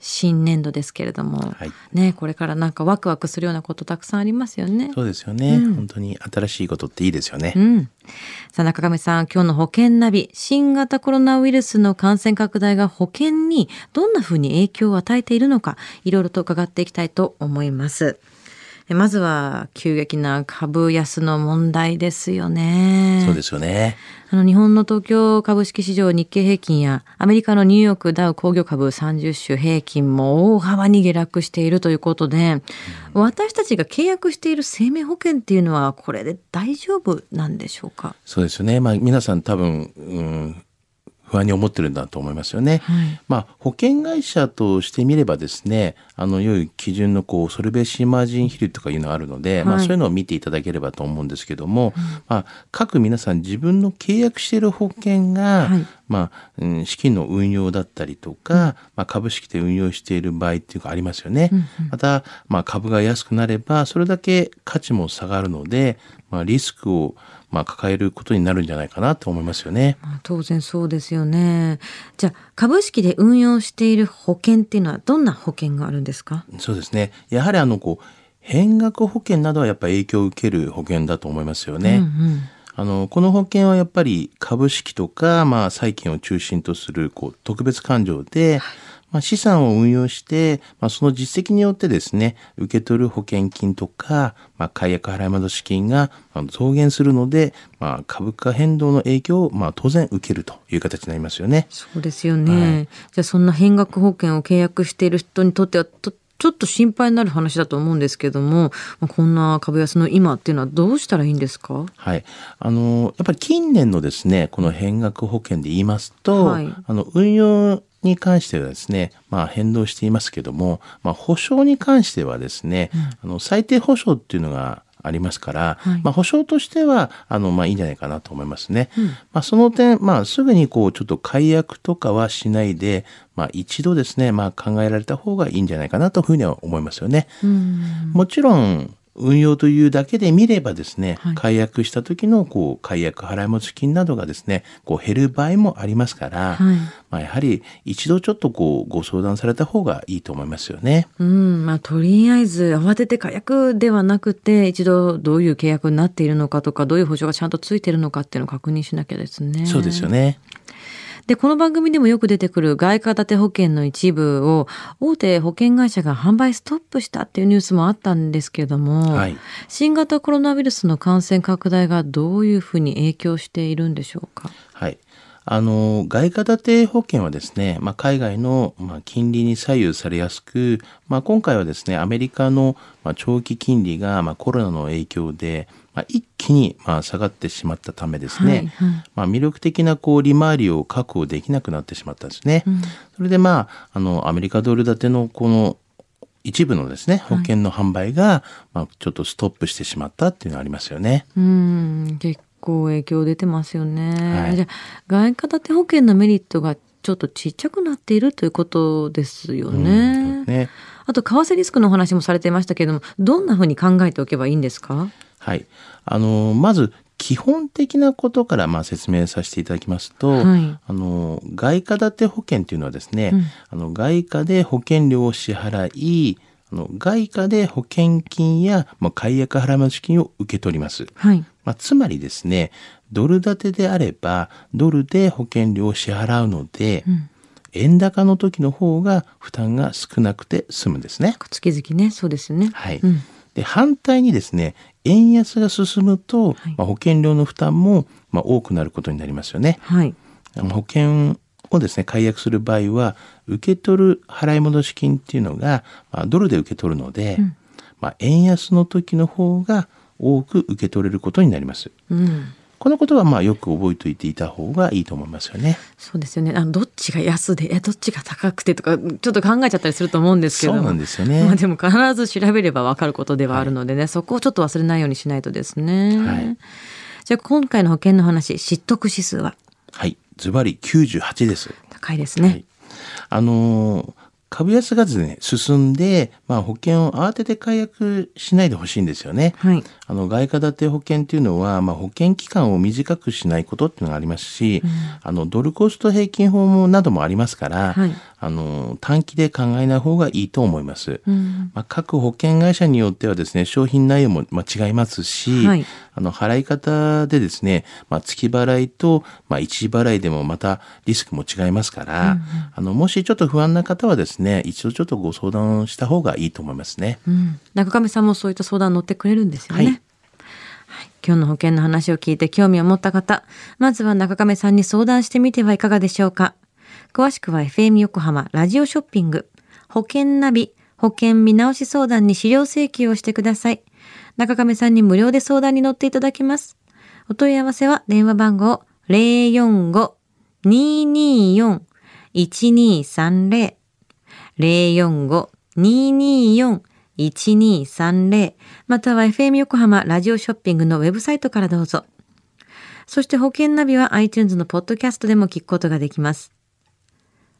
新年度ですけれども、はいね、これからなんかワクワクするようなことたくさんありますよね。そうですよね、本当に新しいことっていいですよね。うん。さあ、中亀さん、今日の保険ナビ、新型コロナウイルスの感染拡大が保険にどんな風に影響を与えているのか、いろいろと伺っていきたいと思います。えまずは、急激な株安の問題ですよね。そうですよね。あの日本の東京株式市場日経平均やアメリカのニューヨークダウ工業株30種平均も大幅に下落しているということで、私たちが契約している生命保険っていうのはこれで大丈夫なんでしょうか？そうですよね。まあ皆さん多分、うん、不安に思ってるんだと思いますよね。はい。まあ保険会社としてみればですね、あの良い基準のこうソルベシーマージン比率とかいうのがあるので、まあはいそういうのを見ていただければと思うんですけども、まあ各皆さん自分の契約している保険が、はいまあ、うん資金の運用だったりとか、まあ、株式で運用している場合っていうかありますよね。また、まあ、株が安くなれば、それだけ価値も下がるので、まあ、リスクを、まあ、抱えることになるんじゃないかなと思いますよね。まあ当然そうですよね。じゃあ株式で運用している保険っていうのはどんな保険があるんですか？そうですね。やはりあの、こう、変額保険などはやっぱり影響を受ける保険だと思いますよね。うんうんあの、この保険はやっぱり株式とか、まあ、債券を中心とする、こう、特別勘定で、まあ、資産を運用して、まあ、その実績によってですね、受け取る保険金とか、まあ、解約払い戻し金がまあ増減するので、まあ、株価変動の影響を、まあ、当然受けるという形になりますよね。そうですよね。はいじゃあそんな変額保険を契約している人にとってはとちょっと心配になる話だと思うんですけども、まあ、こんな株安の今っていうのはどうしたらいいんですか？はい。あの、やっぱり近年のですね、この変額保険で言いますと、はい。あの、運用に関してはですね、まあ変動していますけども、まあ保証に関してはですね、あの、最低保証っていうのがありますから、はいまあ保証としては、あの、まあいいんじゃないかなと思いますね。まあその点、まあすぐにこう、ちょっと解約とかはしないで、まあ一度ですね、まあ考えられた方がいいんじゃないかなというふうには思いますよね。もちろん、運用というだけで見ればですね、はい解約した時のこう解約払い戻し金などがですね、こう減る場合もありますから、はいまあやはり一度ちょっとこうご相談された方がいいと思いますよね。うん、まあとりあえず慌てて解約ではなくて一度どういう契約になっているのかとかどういう保証がちゃんとついているのかっていうのを確認しなきゃですね。そうですよね。で、この番組でもよく出てくる外貨建て保険の一部を大手保険会社が販売ストップしたっていうニュースもあったんですけれども、はい新型コロナウイルスの感染拡大がどういうふうに影響しているんでしょうか？はい。あの、外貨建て保険はですね、まあ、海外の、まあ、金利に左右されやすく、まあ、今回はですね、アメリカの、まあ、長期金利が、まあ、コロナの影響で、まあ、一気に、まあ、下がってしまったためですね、はいはいまあ、魅力的な、こう、利回りを確保できなくなってしまったんですね。それで、まあ、あの、アメリカドル建ての、この、一部のですね、保険の販売が、まあ、ちょっとストップしてしまったっていうのがありますよね。うん、結構影響出てますよね。はいじゃあ外貨建て保険のメリットがちょっとちっちゃくなっているということですよね。ね。あと、為替リスクのお話もされていましたけれども、どんなふうに考えておけばいいんですか？はい。あの、まず、基本的なことからまあ説明させていただきますと、はいあの、外貨建て保険というのはですね、うんあの、外貨で保険料を支払い、あの外貨で保険金や、まあ、解約払い戻し金を受け取ります。はい。まあ、つまりですね、ドル建てであれば、ドルで保険料を支払うので、うん円高の時の方が負担が少なくて済むんですね。月々ね、そうですよね。はい。うんで、反対にですね、円安が進むと、はいまあ、保険料の負担も、まあ、多くなることになりますよね。はい。保険をですね、解約する場合は、受け取る払い戻し金っていうのが、まあ、ドルで受け取るので、まあ、円安の時の方が多く受け取れることになります。うん。このことはまあよく覚えておいていた方がいいと思いますよね。そうですよね。あのどっちが安で、え、どっちが高くてとか、ちょっと考えちゃったりすると思うんですけども。そうなんですよねまあでも必ず調べればわかることではあるのでね、そこをちょっと忘れないようにしないとですね。はいじゃあ今回の保険の話、知得指数は？はい。ズバリ98です。高いですね。はいあのー株安がですね、進んで、まあ保険を慌てて解約しないでほしいんですよね。はい。あの、外貨建て保険っていうのは、まあ保険期間を短くしないことっていうのがありますし、あの、ドルコスト平均法もなどもありますから、はいあの、短期で考えない方がいいと思います。うん。まあ、各保険会社によってはですね、商品内容もまあ違いますし、はいあの、払い方でですね、まあ、月払いと、まあ、一時払いでもまたリスクも違いますから、あの、もしちょっと不安な方はですね、一度ちょっとご相談した方がいいと思いますね。うん。中亀さんもそういった相談乗ってくれるんですよね。はいはい今日の保険の話を聞いて興味を持った方、まずは中亀さんに相談してみてはいかがでしょうか。詳しくは FM 横浜ラジオショッピング、保険ナビ、保険見直し相談に資料請求をしてください。中亀さんに無料で相談に乗っていただきます。お問い合わせは電話番号045-224-1230 045-224-1230または FM 横浜ラジオショッピングのウェブサイトからどうぞ。そして保険ナビは iTunes のポッドキャストでも聞くことができます。